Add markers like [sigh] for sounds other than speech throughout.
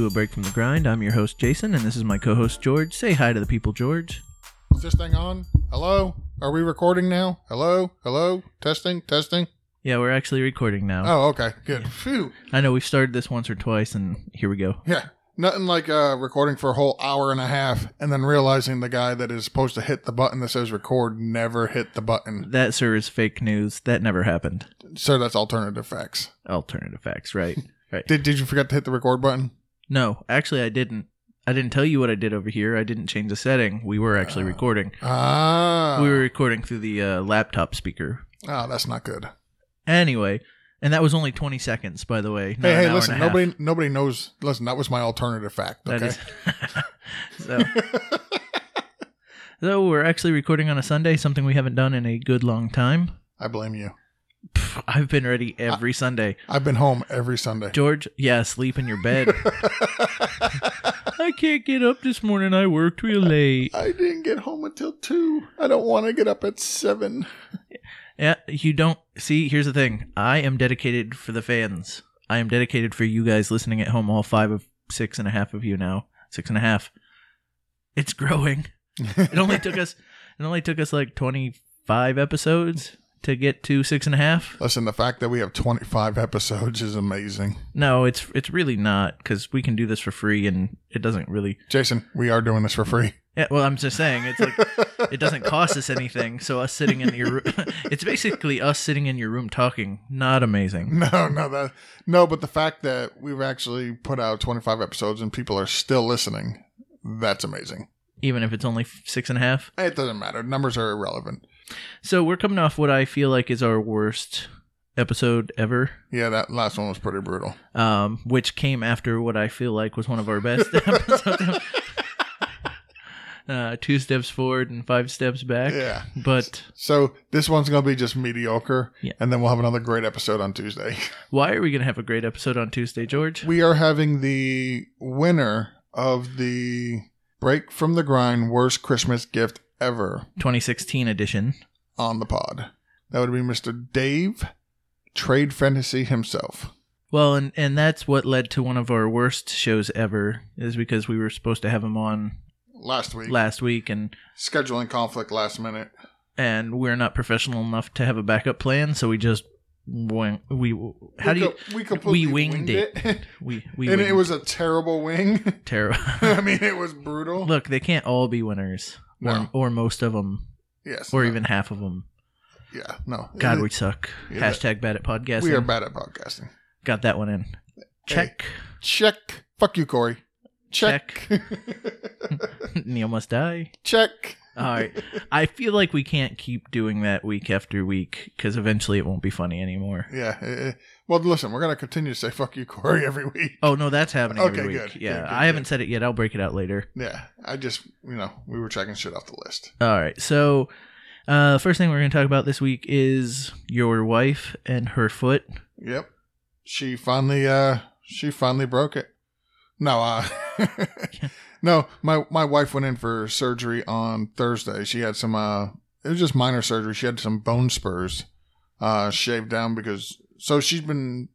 To A Break from the Grind. I'm your host, Jason, and this is my co host, George. Say hi to the people, George. Is this thing on? Hello? Are we recording now? Hello? Hello? Testing? Testing? Yeah, we're actually recording now. Oh, okay. Good. Phew. I know we've started this once or twice, and here we go. Yeah. Nothing like uh, recording for a whole hour and a half and then realizing the guy that is supposed to hit the button that says record never hit the button. That, sir, is fake news. That never happened. Sir, that's alternative facts. Alternative facts, right? [laughs] right. Did, did you forget to hit the record button? No, actually, I didn't. I didn't tell you what I did over here. I didn't change the setting. We were actually recording. Ah. We were recording through the uh, laptop speaker. Oh, that's not good. Anyway, and that was only 20 seconds, by the way. Hey, hey, listen, and a half. nobody nobody knows. Listen, that was my alternative fact. That Okay. is. [laughs] so, [laughs] so we're actually recording on a Sunday, something we haven't done in a good long time. I blame you. Pff, I've been ready every Sunday. I've been home every Sunday. George, yeah, sleep in your bed. [laughs] I can't get up this morning. I worked real late. I didn't get home until two. I don't want to get up at seven. Yeah, you don't see. Here's the thing. I am dedicated for the fans. I am dedicated for you guys listening at home. All five of six and a half of you now. Six and a half. It's growing. It only [laughs] took us. It only took us like 25 episodes to get to six and a half. Listen, the fact that we have 25 episodes is amazing. No, it's it's really not because we can do this for free and it doesn't really. Jason, we are doing this for free. Yeah, well, I'm just saying it's like it doesn't cost us anything. So us sitting in your, [laughs] it's basically us sitting in your room talking. Not amazing. [laughs] No, no, that no, but the fact that we've actually put out 25 episodes and people are still listening, that's amazing. Even if it's only six and a half. It doesn't matter. Numbers are irrelevant. So we're coming off what I feel like is our worst episode ever, Yeah, that last one was pretty brutal. um, which came after what I feel like was one of our best [laughs] episodes. [laughs] uh, two steps forward and five steps back. Yeah. But So this one's going to be just mediocre, Yeah. and then we'll have another great episode on Tuesday. [laughs] why are we going to have a great episode on Tuesday, George? We are having the winner of the Break from the Grind Worst Christmas Gift Ever 2016 edition. on the pod. That would be Mr. Dave Trade Fantasy himself. Well, and and that's what led to one of our worst shows ever, is because we were supposed to have him on Last week, last week, and scheduling conflict last minute. and we're not professional enough to have a backup plan, so we just went. We how we do you? co- we completely we winged, it. [laughs] We we and winged it was a terrible wing. terrible. [laughs] I mean, it was brutal. Look, they can't all be winners, or No. or most of them, yes, or no, even half of them. yeah, no. God, It- we suck. Yeah, Hashtag bad at podcasting. we are bad at podcasting. Got that one in. Check. Check. Fuck you, Corey. Check. [laughs] Neil must die. Check. All right. I feel like we can't keep doing that week after week because eventually it won't be funny anymore. Yeah. eh, eh. Well, listen, we're gonna continue to say "fuck you, Corey" every week. Oh no, that's happening Okay, every week. good, Yeah, good, good, I haven't good. said it yet. I'll break it out later. Yeah. I just, you know, we were checking shit off the list. All right. So, uh, first thing we're going to talk about this week is your wife and her foot. Yep. She finally, uh, she finally broke it. No, uh, [laughs] no, my my wife went in for surgery on Thursday. She had some, uh, it was just minor surgery. She had some bone spurs, uh, shaved down because, so she's been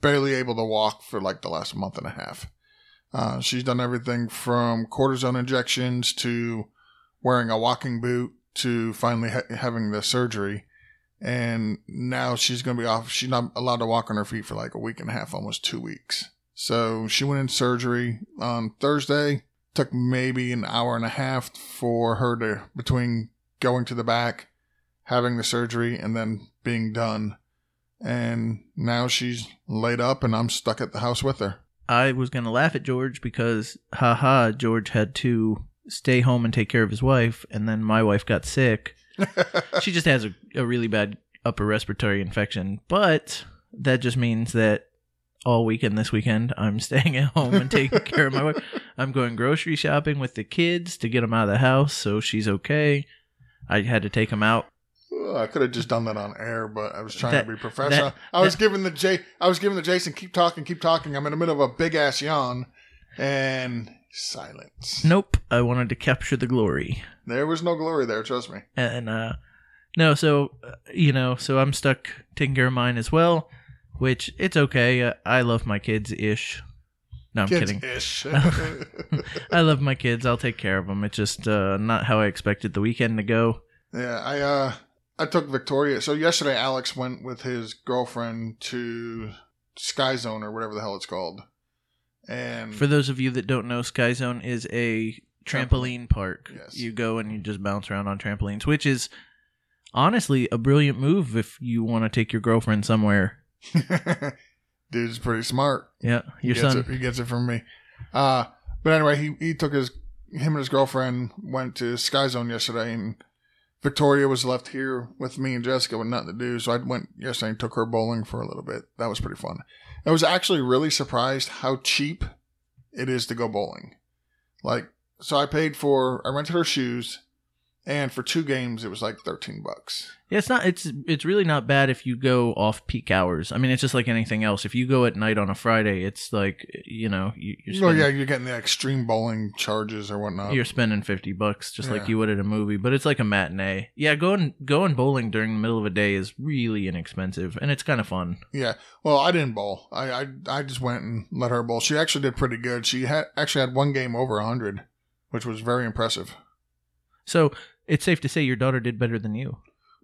barely able to walk for like the last month and a half. Uh, she's done everything from cortisone injections to wearing a walking boot to finally ha- having the surgery. And now she's going to be off. She's not allowed to walk on her feet for like a week and a half, almost two weeks. So she went in surgery on Thursday. Took maybe an hour and a half for her to, between going to the back, having the surgery, and then being done. And now she's laid up and I'm stuck at the house with her. I was going to laugh at George because, haha, George had to stay home and take care of his wife, and then my wife got sick. [laughs] she just has a, a really bad upper respiratory infection, but that just means that all weekend this weekend I'm [laughs] staying at home and taking [laughs] care of my wife. I'm going grocery shopping with the kids to get them out of the house so she's okay. I had to take them out. Ugh, I could have just done that on air, but I was trying That- to be professional. that- I was that- giving the J, I was giving the Jason keep talking, keep talking. I'm in the middle of a big ass yawn, and silence. Nope, I wanted to capture the glory. There was no glory there. Trust me. and uh no so uh, you know so i'm stuck taking care of mine as well which it's okay uh, i love my kids ish No, I'm Kids kidding. ish. [laughs] [laughs] I love my kids. I'll take care of them. It's just uh, not how I expected the weekend to go. yeah, I uh I took Victoria. So yesterday Alex went with his girlfriend to Sky Zone or whatever the hell it's called. And For those of you that don't know, Sky Zone is a trampoline park. Yes. You go and you just bounce around on trampolines, which is honestly a brilliant move if you want to take your girlfriend somewhere. [laughs] dude's pretty smart. Yeah, your he gets son. It, he gets it from me. Uh, but anyway, he, he took his him and his girlfriend went to Sky Zone yesterday, and Victoria was left here with me and Jessica with nothing to do. So I went yesterday and took her bowling for a little bit. That was pretty fun. I was actually really surprised how cheap it is to go bowling. Like, so I paid for I rented her shoes, and for two games it was like thirteen bucks. Yeah, it's not. It's it's really not bad if you go off peak hours. I mean, it's just like anything else. If you go at night on a Friday, it's like you know you, you're Well, spending, yeah, you're getting the extreme bowling charges or whatnot. you're spending fifty bucks just Yeah. like you would at a movie. But it's like a matinee. Yeah, going going bowling during the middle of a day is really inexpensive and it's kind of fun. Yeah. Well, I didn't bowl. I, I I just went and let her bowl. She actually did pretty good. She had actually had one game over hundred, which was very impressive. So it's safe to say your daughter did better than you.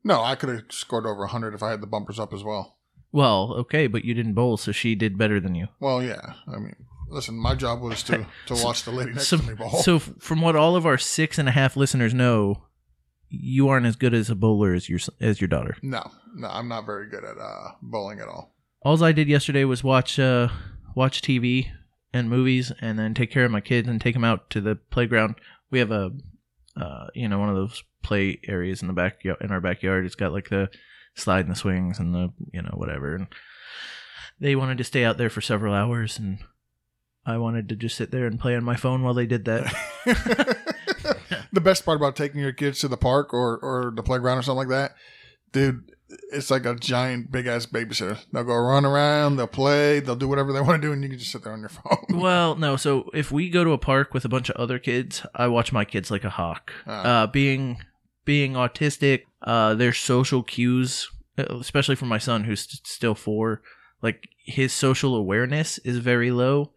No, I could have scored over hundred if I had the bumpers up as well. Well, okay, but you didn't bowl, so she did better than you. Well, yeah. I mean, listen, my job was to [laughs] to watch the lady next So, to me bowl. so from what all of our six and a half listeners know, you aren't as good as a bowler as your as your daughter. no, no, I'm not very good at uh, bowling at all. All I did yesterday was watch uh watch TV and movies, and then take care of my kids and take them out to the playground. We have a uh you know one of those play areas in the backyard in our backyard. It's got like the slide and the swings and the you know whatever. And they wanted to stay out there for several hours, and I wanted to just sit there and play on my phone while they did that. [laughs] [laughs] the best part about taking your kids to the park or, or the playground or something like that, dude, it's like a giant big ass babysitter. They'll go run around, they'll play, they'll do whatever they want to do, and you can just sit there on your phone. [laughs] Well, no. So if we go to a park with a bunch of other kids, I watch my kids like a hawk. Ah. Uh, being being autistic, uh, their social cues, uh, especially for my son who's st- still four, like his social awareness is very low.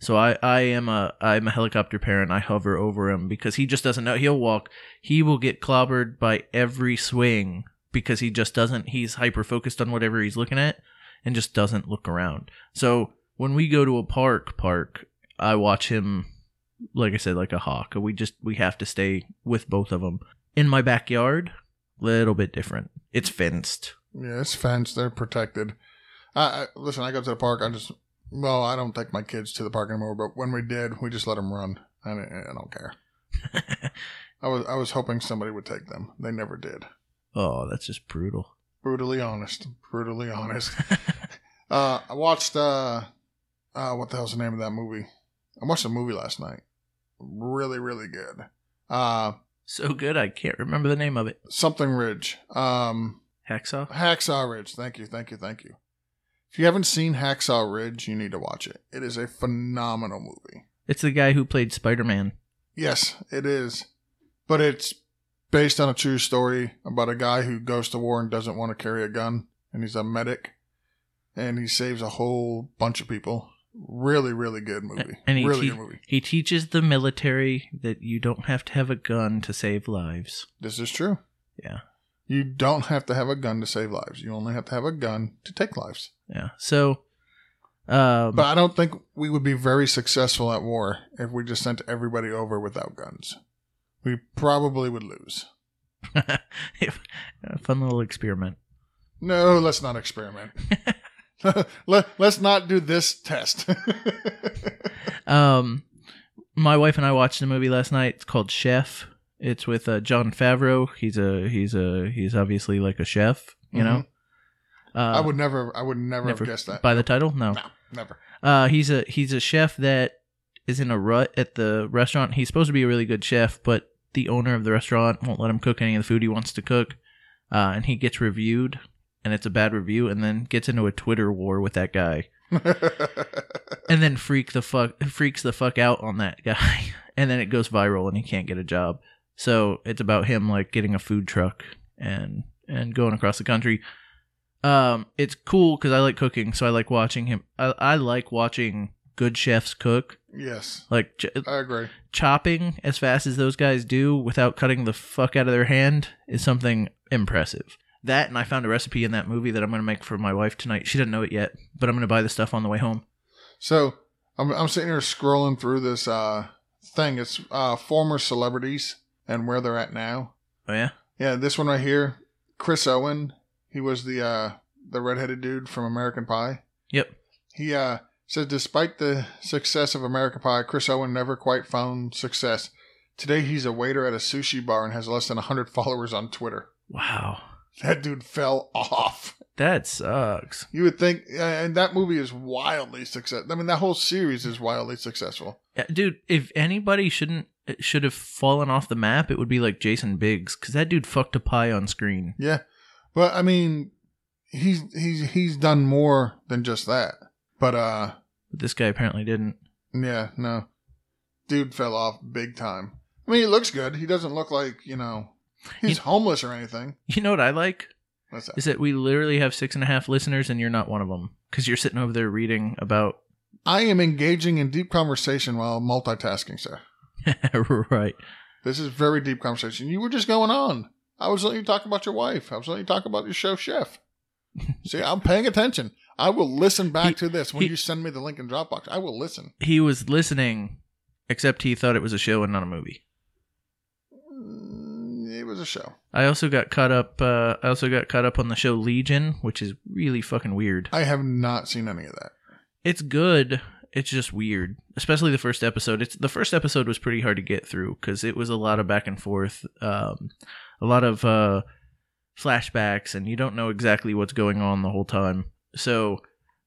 So I, I am a I'm a helicopter parent. I hover over him because he just doesn't know. He'll walk. He will get clobbered by every swing because he just doesn't. He's hyper focused on whatever he's looking at and just doesn't look around. So when we go to a park, park, I watch him. Like I said, like a hawk. We just we have to stay with both of them. In my backyard, little bit different. It's fenced. Yeah, it's fenced. They're protected. I, I listen. I go to the park. I just well, I don't take my kids to the park anymore. But when we did, we just let them run. I, I don't care. [laughs] I was I was hoping somebody would take them. They never did. Oh, that's just brutal. Brutally honest. Brutally honest. [laughs] uh, I watched. Uh, uh, what the hell's the name of that movie? I watched a movie last night. Really, really good. Uh, so good, I can't remember the name of it. something Ridge. Um, Hacksaw. Hacksaw Ridge. Thank you, thank you, thank you. If you haven't seen Hacksaw Ridge, you need to watch it. It is a phenomenal movie. It's the guy who played Spider Man. Yes, it is. But it's based on a true story about a guy who goes to war and doesn't want to carry a gun, and he's a medic, and he saves a whole bunch of people. Really, really good movie. And he really te- good movie. He teaches the military that you don't have to have a gun to save lives. This is true. Yeah. You don't have to have a gun to save lives. You only have to have a gun to take lives. Yeah. So, um, But I don't think we would be very successful at war if we just sent everybody over without guns. We probably would lose. [laughs] fun little experiment. No, let's not experiment. [laughs] [laughs] Let, let's not do this test. Um, my wife and I watched a movie last night. It's called Chef. It's with uh, Jon Favreau. He's a he's a he's obviously like a chef. You know. Uh, I would never, I would never, never have guessed that. by the title. No. no, never. Uh, he's a he's a chef that is in a rut at the restaurant. He's supposed to be a really good chef, but the owner of the restaurant won't let him cook any of the food he wants to cook. Uh, and he gets reviewed, and it's a bad review, and then gets into a Twitter war with that guy, [laughs] and then freak the fuck freaks the fuck out on that guy, [laughs] and then it goes viral, and he can't get a job. So it's about him like getting a food truck and and going across the country. Um, it's cool because I like cooking, so I like watching him. I, I like watching good chefs cook. Yes, Like ch- I agree. chopping as fast as those guys do without cutting the fuck out of their hand is something impressive. That and I found a recipe in that movie that I'm gonna make for my wife tonight. She doesn't know it yet, but I'm gonna buy the stuff on the way home. So I'm I'm sitting here scrolling through this uh thing. It's uh former celebrities and where they're at now. Oh yeah, Yeah, this one right here, Chris Owen. He was the uh the redheaded dude from American Pie. yep. He uh says despite the success of American Pie, Chris Owen never quite found success. Today he's a waiter at a sushi bar and has less than 100 followers on Twitter. Wow, That dude fell off. that sucks. You would think, uh, and that movie is wildly successful. I mean, that whole series is wildly successful. Yeah, dude, if anybody shouldn't uh, should have fallen off the map, it would be like Jason Biggs because that dude fucked a pie on screen. Yeah, but I mean, he's he's he's done more than just that. But uh, But this guy apparently didn't. yeah, no, dude fell off big time. I mean, he looks good. He doesn't look like you know he's You- homeless or anything. You know what I like What's that? is that we literally have six and a half listeners, and you're not one of them because you're sitting over there reading about. [laughs] I am engaging in deep conversation while multitasking, sir. right. This is very deep conversation. You were just going on. I was letting you talk about your wife. I was letting you talk about your show, Chef. [laughs] See, I'm paying attention. I will listen back He- to this when he- you send me the link in Dropbox. I will listen. He was listening, except he thought it was a show and not a movie. Mm, It was a show. I also got caught up. Uh, I also got caught up on the show Legion, which is really fucking weird. I have not seen any of that. It's good. It's just weird, especially the first episode. It's the first episode was pretty hard to get through because it was a lot of back and forth, um, a lot of uh, flashbacks, and you don't know exactly what's going on the whole time. So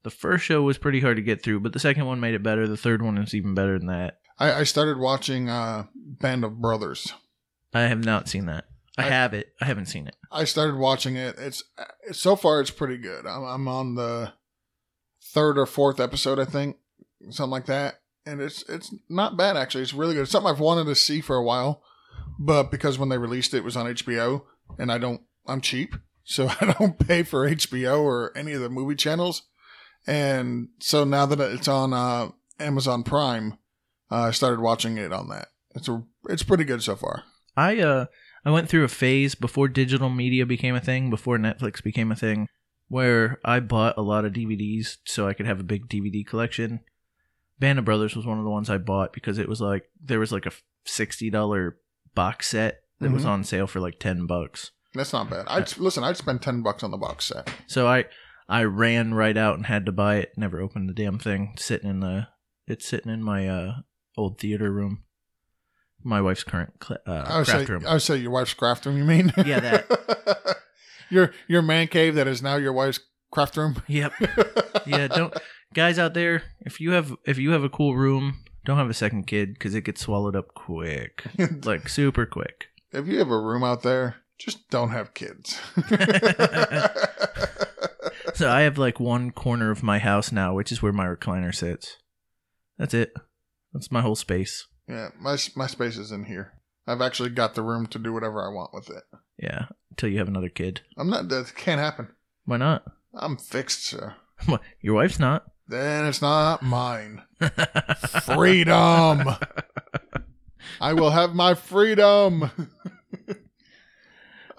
the first show was pretty hard to get through, but the second one made it better. The third one is even better than that. I, I started watching uh, Band of Brothers. I have not seen that. I, I- have it. I haven't seen it. I started watching it. It's so far it's pretty good. I'm, I'm on the third or fourth episode, I think, something like that. And it's it's not bad actually. It's really good. It's something I've wanted to see for a while, but because when they released it, it was on HBO, and I don't. I'm cheap, so [laughs] I don't pay for HBO or any of the movie channels. And so now that it's on uh, Amazon Prime, uh, I started watching it on that. It's a it's pretty good so far. I uh I went through a phase before digital media became a thing, before Netflix became a thing, where I bought a lot of DVDs so I could have a big DVD collection. Band of Brothers was one of the ones I bought because it was like there was like a sixty dollar box set that was Mhm. on sale for like ten bucks. That's not bad. I'd listen. I'd spend ten bucks on the box set. So I I ran right out and had to buy it. Never opened the damn thing. Sitting in the it's sitting in my uh old theater room. My wife's current cl- uh, I would craft say, room. I would say your wife's craft room. You mean? [laughs] Yeah, that. [laughs] your your man cave that is now your wife's craft room. Yep. [laughs] yeah don't guys out there if you have if you have a cool room don't have a second kid because it gets swallowed up quick like super quick if you have a room out there, just don't have kids. [laughs] so i have like one corner of my house now which is where my recliner sits that's it that's my whole space yeah, my my space is in here. I've actually got the room to do whatever I want with it. yeah until you have another kid I'm not. That can't happen. why not I'm fixed, sir. [laughs] What, your wife's not Then it's not mine. [laughs] Freedom. I will have my freedom.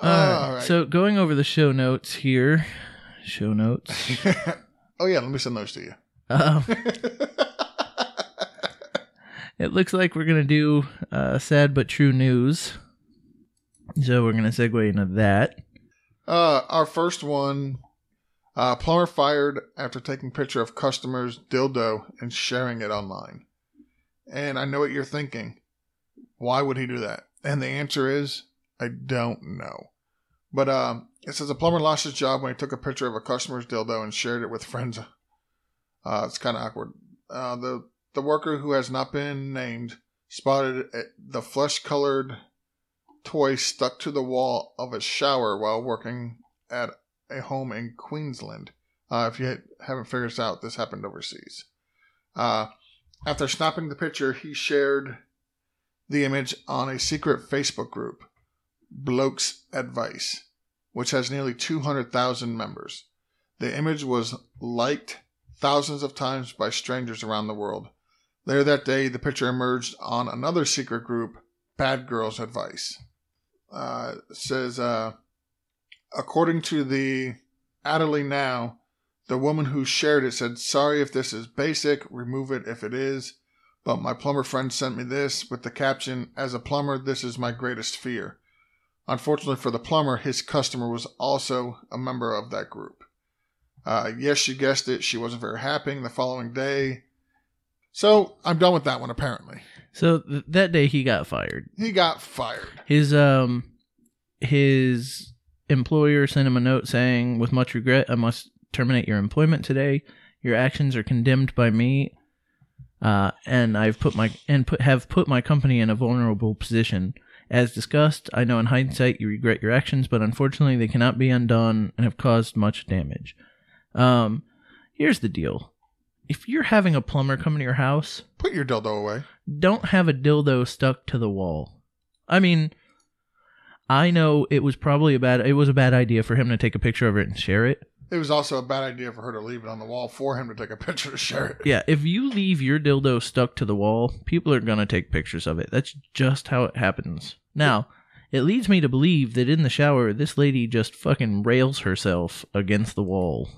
All right. so going over the show notes here show notes [laughs] oh yeah, let me send those to you. um, [laughs] It looks like we're gonna do uh, sad but true news. So we're gonna segue into that. Uh, our first one, uh, plumber fired after taking picture of customer's dildo and sharing it online. And I know what you're thinking. Why would he do that? And the answer is, I don't know. But um, it says a plumber lost his job when he took a picture of a customer's dildo and shared it with friends. Uh, it's kind of awkward. Uh, the the worker who has not been named spotted the flesh-colored toy stuck to the wall of a shower while working at a home in Queensland. Uh, if you ha- haven't figured this out, this happened overseas. Uh, after snapping the picture, he shared the image on a secret Facebook group, Blokes Advice, which has nearly 200,000 members. The image was liked thousands of times by strangers around the world. Later that day, the picture emerged on another secret group, Bad Girls Advice. Uh, says, uh, according to the Adelaide Now, the woman who shared it said, Sorry if this is basic, remove it if it is. But my plumber friend sent me this with the caption, As a plumber, this is my greatest fear. Unfortunately for the plumber, his customer was also a member of that group. Uh, yes, you guessed it, she wasn't very happy the following day. So I'm done with that one, apparently. So th- that day he got fired. He got fired. His um his employer sent him a note saying, "With much regret, I must terminate your employment today. Your actions are condemned by me, uh, and I've put my and put have put my company in a vulnerable position. As discussed, I know in hindsight you regret your actions, but unfortunately they cannot be undone and have caused much damage. Um, here's the deal: if you're having a plumber come to your house, Put your dildo away. don't have a dildo stuck to the wall. I mean, I know it was probably a bad it was a bad idea for him to take a picture of it and share it. It was also a bad idea for her to leave it on the wall for him to take a picture to share it. Yeah, if you leave your dildo stuck to the wall, people are going to take pictures of it. That's just how it happens. Now, it leads me to believe that in the shower this lady just fucking rails herself against the wall.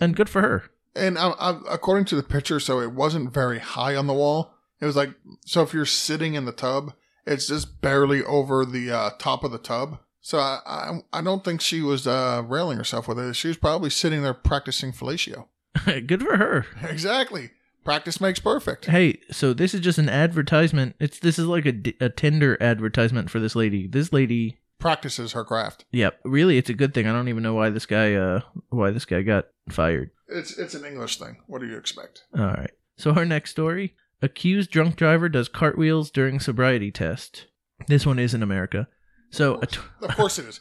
And good for her. And I, I, according to the picture, so it wasn't very high on the wall. It was like so if you're sitting in the tub, it's just barely over the uh, top of the tub. So I, I I don't think she was uh, railing herself with it. She was probably sitting there practicing fellatio. [laughs] good for her. Exactly. Practice makes perfect. Hey, so this is just an advertisement. It's this is like a, a Tinder advertisement for this lady. This lady, Practices her craft. yep, really, it's a good thing. I don't even know why this guy, uh, why this guy got fired. It's it's an English thing. What do you expect? All right. So our next story: accused drunk driver does cartwheels during sobriety test. This one is in America. So a, tw- Of course it is.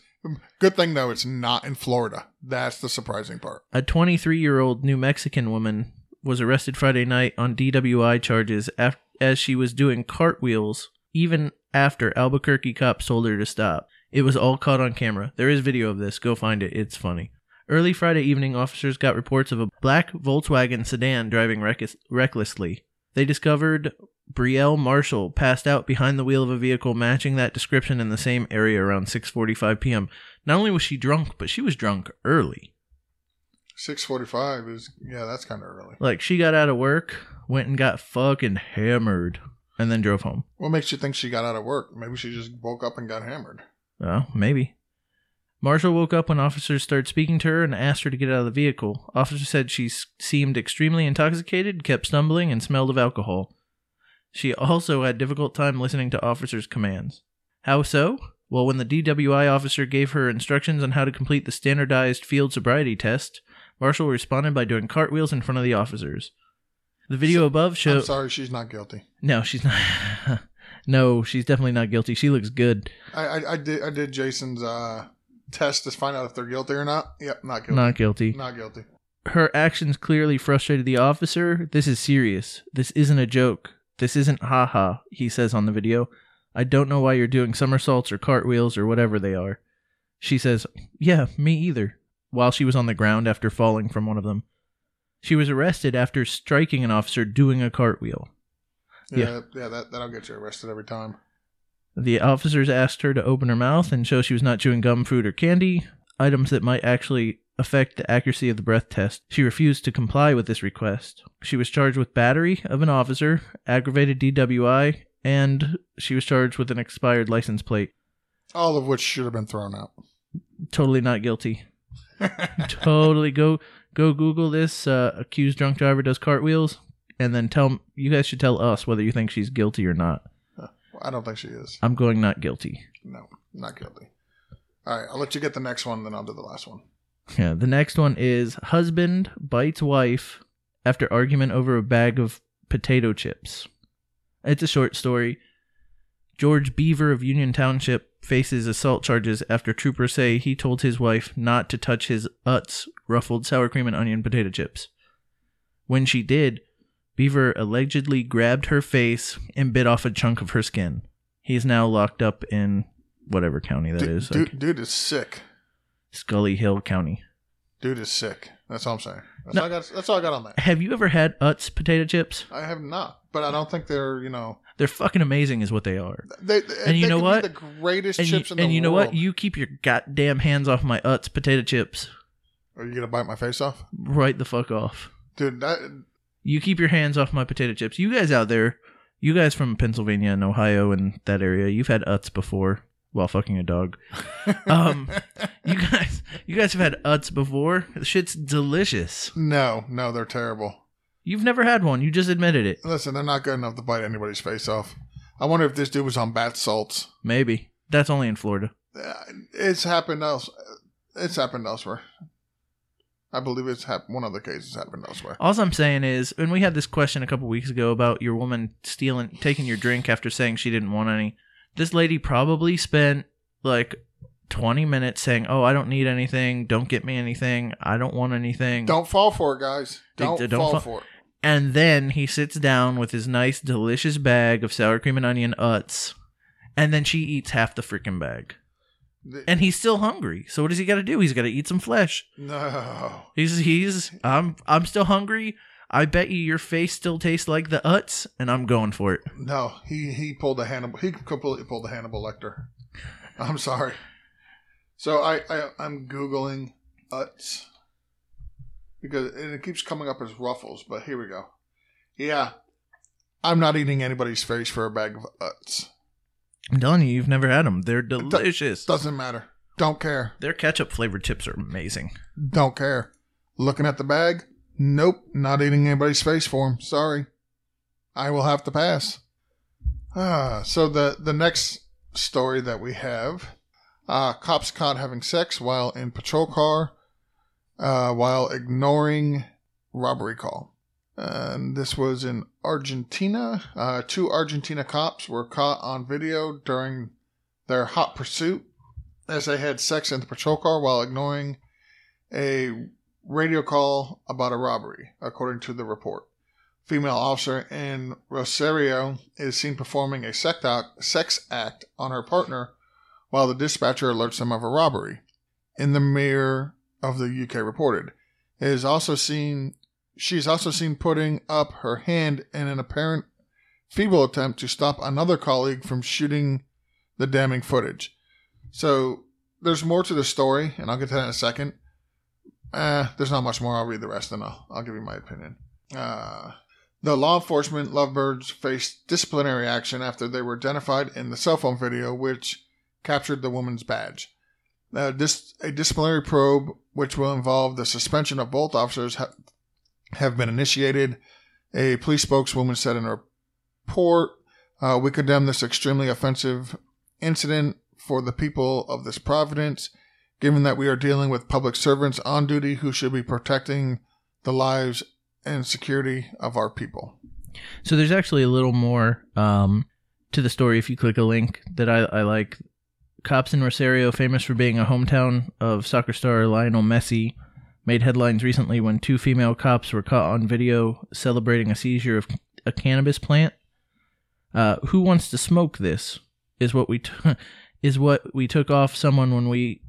Good thing though, it's not in Florida. That's the surprising part. a 23 year old New Mexican woman was arrested Friday night on DWI charges af- as she was doing cartwheels even after Albuquerque cops told her to stop. It was all caught on camera. There is video of this. Go find it. It's funny. Early Friday evening, officers got reports of a black Volkswagen sedan driving reck- recklessly. They discovered Brielle Marshall passed out behind the wheel of a vehicle matching that description in the same area around 6:45 p.m. Not only was she drunk, but she was drunk early. Six forty-five is yeah, that's kind of early. Like she got out of work, went and got fucking hammered, and then drove home. What makes you think she got out of work? Maybe she just woke up and got hammered. Well, maybe. Marshall woke up when officers started speaking to her and asked her to get out of the vehicle. Officers said she seemed extremely intoxicated, kept stumbling, and smelled of alcohol. She also had difficult time listening to officers' commands. How so? Well, when the DWI officer gave her instructions on how to complete the standardized field sobriety test, Marshall responded by doing cartwheels in front of the officers. The video above I'm shows. sorry, she's not guilty. No, she's not. [laughs] no, she's definitely not guilty. She looks good. I, I, I did I did Jason's uh, test to find out if they're guilty or not. Yep, not guilty. Not guilty. Not guilty. Her actions clearly frustrated the officer. This is serious. This isn't a joke. This isn't haha, he says on the video. I don't know why you're doing somersaults or cartwheels or whatever they are. She says, Yeah, me either, while she was on the ground after falling from one of them. She was arrested after striking an officer doing a cartwheel. Yeah, yeah, that that'll get you arrested every time. The officers asked her to open her mouth and show she was not chewing gum, food, or candy, items that might actually affect the accuracy of the breath test. She refused to comply with this request. She was charged with battery of an officer, aggravated DWI, and she was charged with an expired license plate. All of which should have been thrown out. Totally not guilty. [laughs] totally go go Google this. Uh, accused drunk driver does cartwheels, and then tell you guys should tell us whether you think she's guilty or not. I don't think she is. I'm going not guilty. No, not guilty. All right, I'll let you get the next one, then I'll do the last one. Yeah, the next one is husband bites wife after argument over a bag of potato chips. It's a short story. George Beaver of Union Township faces assault charges after troopers say he told his wife not to touch his Utz ruffled sour cream and onion potato chips. When she did, Beaver allegedly grabbed her face and bit off a chunk of her skin. He's now locked up in whatever county that dude, is, dude, like dude is sick. Schuylkill County. Dude is sick. That's all I'm saying. That's, No. all, I got, that's all I got on that. Have you ever had Utz potato chips? I have not, but I don't think they're you know They're fucking amazing, is what they are. they. And you they know what? The greatest And you, chips in the and you know world. what? You keep your goddamn hands off my Utz potato chips. Are you gonna bite my face off, Right the fuck off. dude? That You keep your hands off my potato chips. You guys out there, you guys from Pennsylvania and Ohio and that area, you've had Utz before while fucking a dog. [laughs] Um, you guys, you guys have had Utz before. The shit's delicious. no, no, they're terrible. You've never had one. You just admitted it. Listen, they're not good enough to bite anybody's face off. I wonder if this dude was on bath salts. Maybe that's only in Florida. Uh, It's happened else. It's happened elsewhere. I believe it's happened. One of the cases happened elsewhere. All I'm saying is, and we had this question a couple weeks ago about your woman stealing, taking your drink after saying she didn't want any. This lady probably spent like 20 minutes saying, "Oh, I don't need anything. Don't get me anything. I don't want anything." Don't fall for it, guys. Don't- Don't, fall fa- for it. And then he sits down with his nice, delicious bag of sour cream and onion Utz, and then she eats half the freaking bag. The- And he's still hungry. So what does he got to do? He's got to eat some flesh. no. He's he's I'm I'm still hungry. I bet you your face still tastes like the Utz, and I'm going for it. No, he he pulled a Hannibal. He completely pulled a Hannibal Lecter. I'm sorry. So I, I I'm googling Utz because and it keeps coming up as Ruffles, but here we go. Yeah, I'm not eating anybody's face for a bag of Utz. I'm telling you, you've never had them. They're delicious. Doesn't matter. Don't care. Their ketchup flavored chips are amazing. Don't care. Looking at the bag. Nope, not eating anybody's face for him. Sorry. I will have to pass. Ah, so the the next story that we have, uh, cops caught having sex while in patrol car, uh, while ignoring robbery call. And this was in Argentina. Uh, two Argentina cops were caught on video during their hot pursuit as they had sex in the patrol car while ignoring a radio call about a robbery, according to the report. Female officer in Rosario is seen performing a sex act, on her partner while the dispatcher alerts them of a robbery. In the mirror of the UK reported. It is also seen also seen putting up her hand in an apparent feeble attempt to stop another colleague from shooting the damning footage. So there's more to the story, and I'll get to that in a second. Uh, there's not much more. I'll read the rest and I'll, I'll give you my opinion. Uh, the law enforcement lovebirds faced disciplinary action after they were identified in the cell phone video, which captured the woman's badge. Uh, a disciplinary probe, which will involve the suspension of both officers, ha- have been initiated. A police spokeswoman said in a report, uh, "We condemn this extremely offensive incident for the people of this providence." Given that we are dealing with public servants on duty who should be protecting the lives and security of our people. So there's actually a little more um, to the story if you click a link that I, I like. Cops in Rosario, famous for being a hometown of soccer star Lionel Messi, made headlines recently when two female cops were caught on video celebrating a seizure of a cannabis plant. Uh, who wants to smoke this? Is what we t- [laughs] is what we took off someone when we.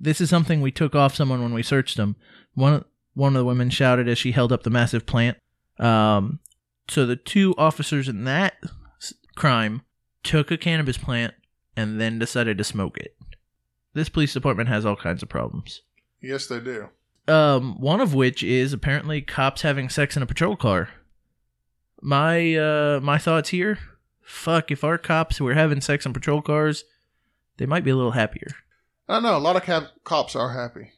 This is something we took off someone when we searched them. One one of the women shouted as she held up the massive plant. Um, so the two officers in that crime took a cannabis plant and then decided to smoke it. This police department has all kinds of problems. Yes, they do. Um, one of which is apparently cops having sex in a patrol car. My uh my thoughts here, fuck if our cops were having sex in patrol cars, they might be a little happier. I don't know. A lot of cap- cops are happy.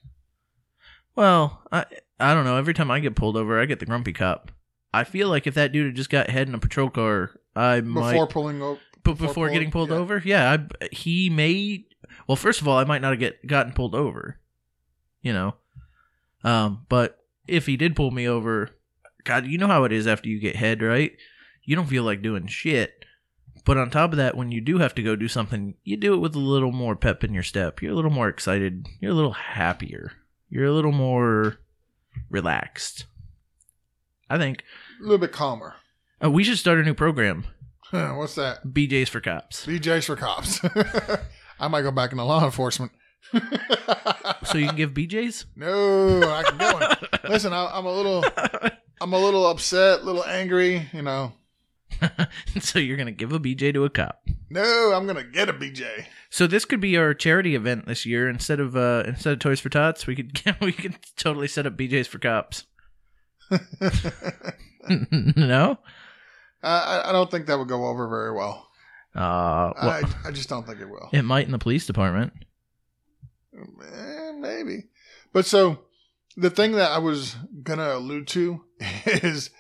Well, I I don't know. Every time I get pulled over, I get the grumpy cop. I feel like if that dude had just got head in a patrol car, I might Before pulling over. But before, getting pulled over, yeah, I, he may. Well, first of all, I might not have get gotten pulled over, you know. Um, but if he did pull me over, God, you know how it is after you get head, right? You don't feel like doing shit. But on top of that, when you do have to go do something, you do it with a little more pep in your step. You're a little more excited. You're a little happier. You're a little more relaxed. I think A little bit calmer. uh, we should start a new program. [laughs] What's that? BJ's for cops. BJ's for cops. [laughs] I might go back into law enforcement. So you can give BJ's? [laughs] no, I can go. Listen, I, I'm a little, I'm a little upset, a little angry. You know, [laughs] so you're gonna give a BJ to a cop. no, I'm gonna get a BJ. So this could be our charity event this year. Instead of uh instead of Toys for Tots, we could [laughs] we could totally set up BJ's for cops. [laughs] no? I, I don't think that would go over very well. Uh well, I, I just don't think it will. it might in the police department. Eh, maybe. But so the thing that I was gonna allude to is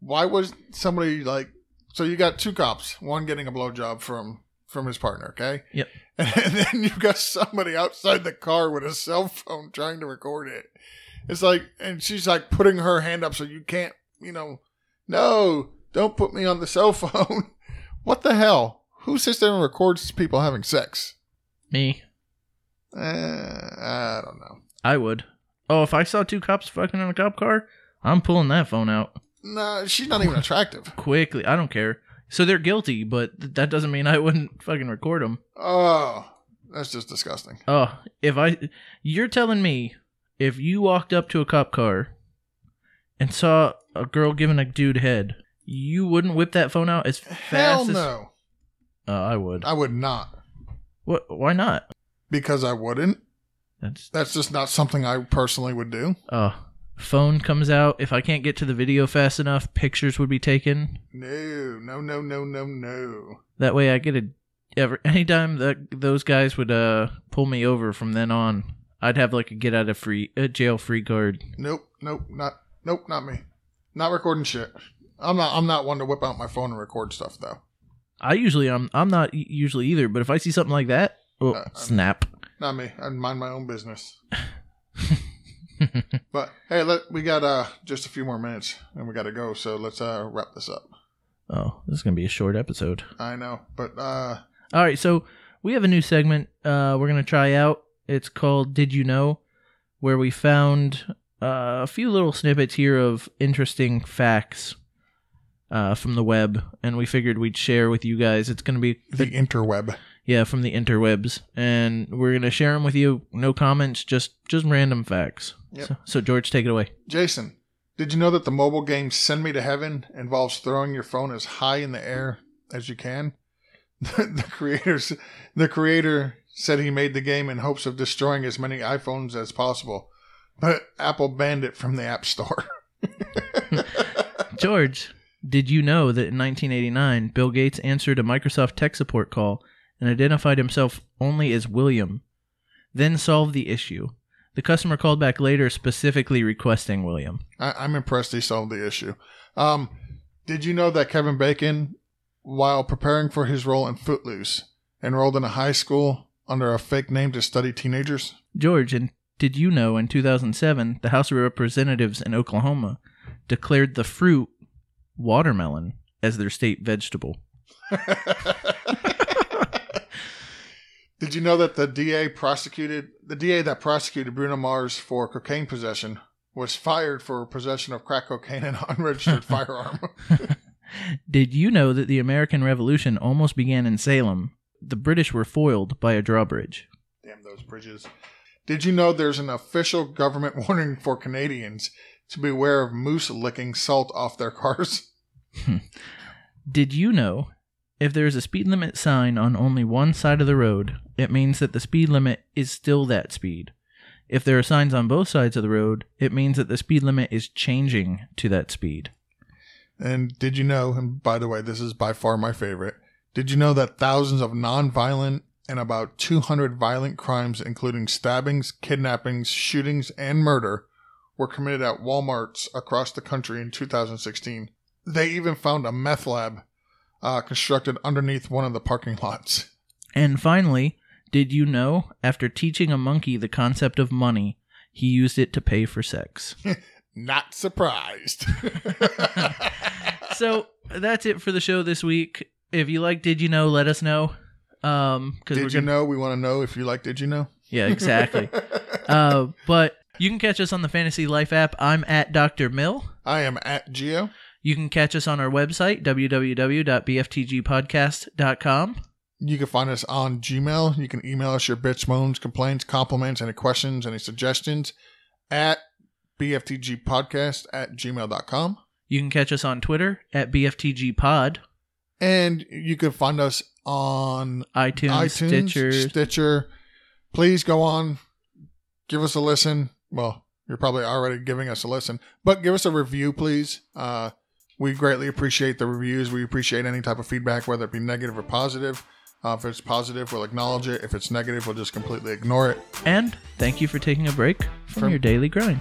why was somebody like so you got two cops, one getting a blowjob from from his partner, okay? Yep. [laughs] And then you've got somebody outside the car with a cell phone trying to record it. It's like and she's like putting her hand up so you can't, you know, no, don't put me on the cell [laughs] phone. what the hell? Who sits there and records people having sex? Me. Eh, I don't know. I would. Oh, if I saw two cops fucking in a cop car, I'm pulling that phone out No, she's not even attractive. [laughs] quickly. I don't care. So they're guilty, but th- that doesn't mean I wouldn't [laughs] fucking record them. Oh, that's just disgusting. Oh, if I, you're telling me if you walked up to a cop car and saw a girl giving a dude head, you wouldn't whip that phone out as fast Hell as. no. Oh, I would. I would not. What? Why not? Because I wouldn't. That's That's just not something I personally would do. oh, phone comes out. If I can't get to the video fast enough, pictures would be taken. No, no, no, no, no, no. That way, I get a. Ever anytime that those guys would uh pull me over from then on, I'd have like a get out of free a jail free card. Nope, nope, not nope, not me. Not recording shit. I'm not I'm not one to whip out my phone and record stuff though. I usually I'm I'm not usually either, but if I see something like that, oh, Uh, snap. Not me. I mind my own business. [laughs] [laughs] But hey, let we got uh just a few more minutes and we gotta go, so let's uh wrap this up. oh, this is gonna be a short episode. I know. But uh All right, so we have a new segment uh, we're gonna try out. It's called "Did You Know," where we found uh, a few little snippets here of interesting facts uh, from the web, and we figured we'd share with you guys. It's gonna be the interweb. yeah from the interwebs, and we're gonna share them with you. No comments, just just random facts. Yep. So, so George, take it away. Jason, did you know that the mobile game Send Me to Heaven involves throwing your phone as high in the air as you can? [laughs] the creators the creator said he made the game in hopes of destroying as many iPhones as possible, but Apple banned it from the App Store. [laughs] George, did you know that in 1989, Bill Gates answered a Microsoft tech support call and identified himself only as William, then solved the issue? The customer called back later specifically requesting William. I, I'm impressed he solved the issue. Um, did you know that Kevin Bacon, while preparing for his role in Footloose, enrolled in a high school under a fake name to study teenagers? George, and did you know in 2007, the House of Representatives in Oklahoma declared the fruit watermelon as their state vegetable? [laughs] Did you know that the DA prosecuted the DA that prosecuted Bruno Mars for cocaine possession was fired for possession of crack cocaine and [laughs] unregistered [laughs] firearm? [laughs] Did you know that the American Revolution almost began in Salem? The British were foiled by a drawbridge. Damn those bridges. Did you know there's an official government warning for Canadians to beware of moose licking salt off their cars? Did you know if there is a speed limit sign on only one side of the road, it means that the speed limit is still that speed? If there are signs on both sides of the road, it means that the speed limit is changing to that speed. And did you know, and by the way, this is by far my favorite, did you know that thousands of non-violent and about 200 violent crimes, including stabbings, kidnappings, shootings, and murder, were committed at Walmarts across the country in 2016? They even found a meth lab uh, constructed underneath one of the parking lots. And finally, did you know after teaching a monkey the concept of money, he used it to pay for sex? [laughs] Not surprised. [laughs] so that's it for the show this week. If you like Did You Know, let us know. Um, cause did you gonna- know? We want to know if you like. Did you know? Yeah, exactly. [laughs] uh, but you can catch us on the Fantasy Life app. I'm at Dr. Mill. I am at Geo. You can catch us on our website, www.bftgpodcast.com. you can find us on Gmail. You can email us your bitch, moans, complaints, compliments, any questions, any suggestions at bftgpodcast at gmail.com. You can catch us on Twitter at BFTG Pod, And you can find us on iTunes, iTunes, Stitcher. Stitcher. Please go on, give us a listen. Well, you're probably already giving us a listen, but give us a review, please. Uh, we greatly appreciate the reviews. We appreciate any type of feedback, whether it be negative or positive. Uh, if it's positive, we'll acknowledge it. If it's negative, we'll just completely ignore it. and thank you for taking a break from From- your daily grind.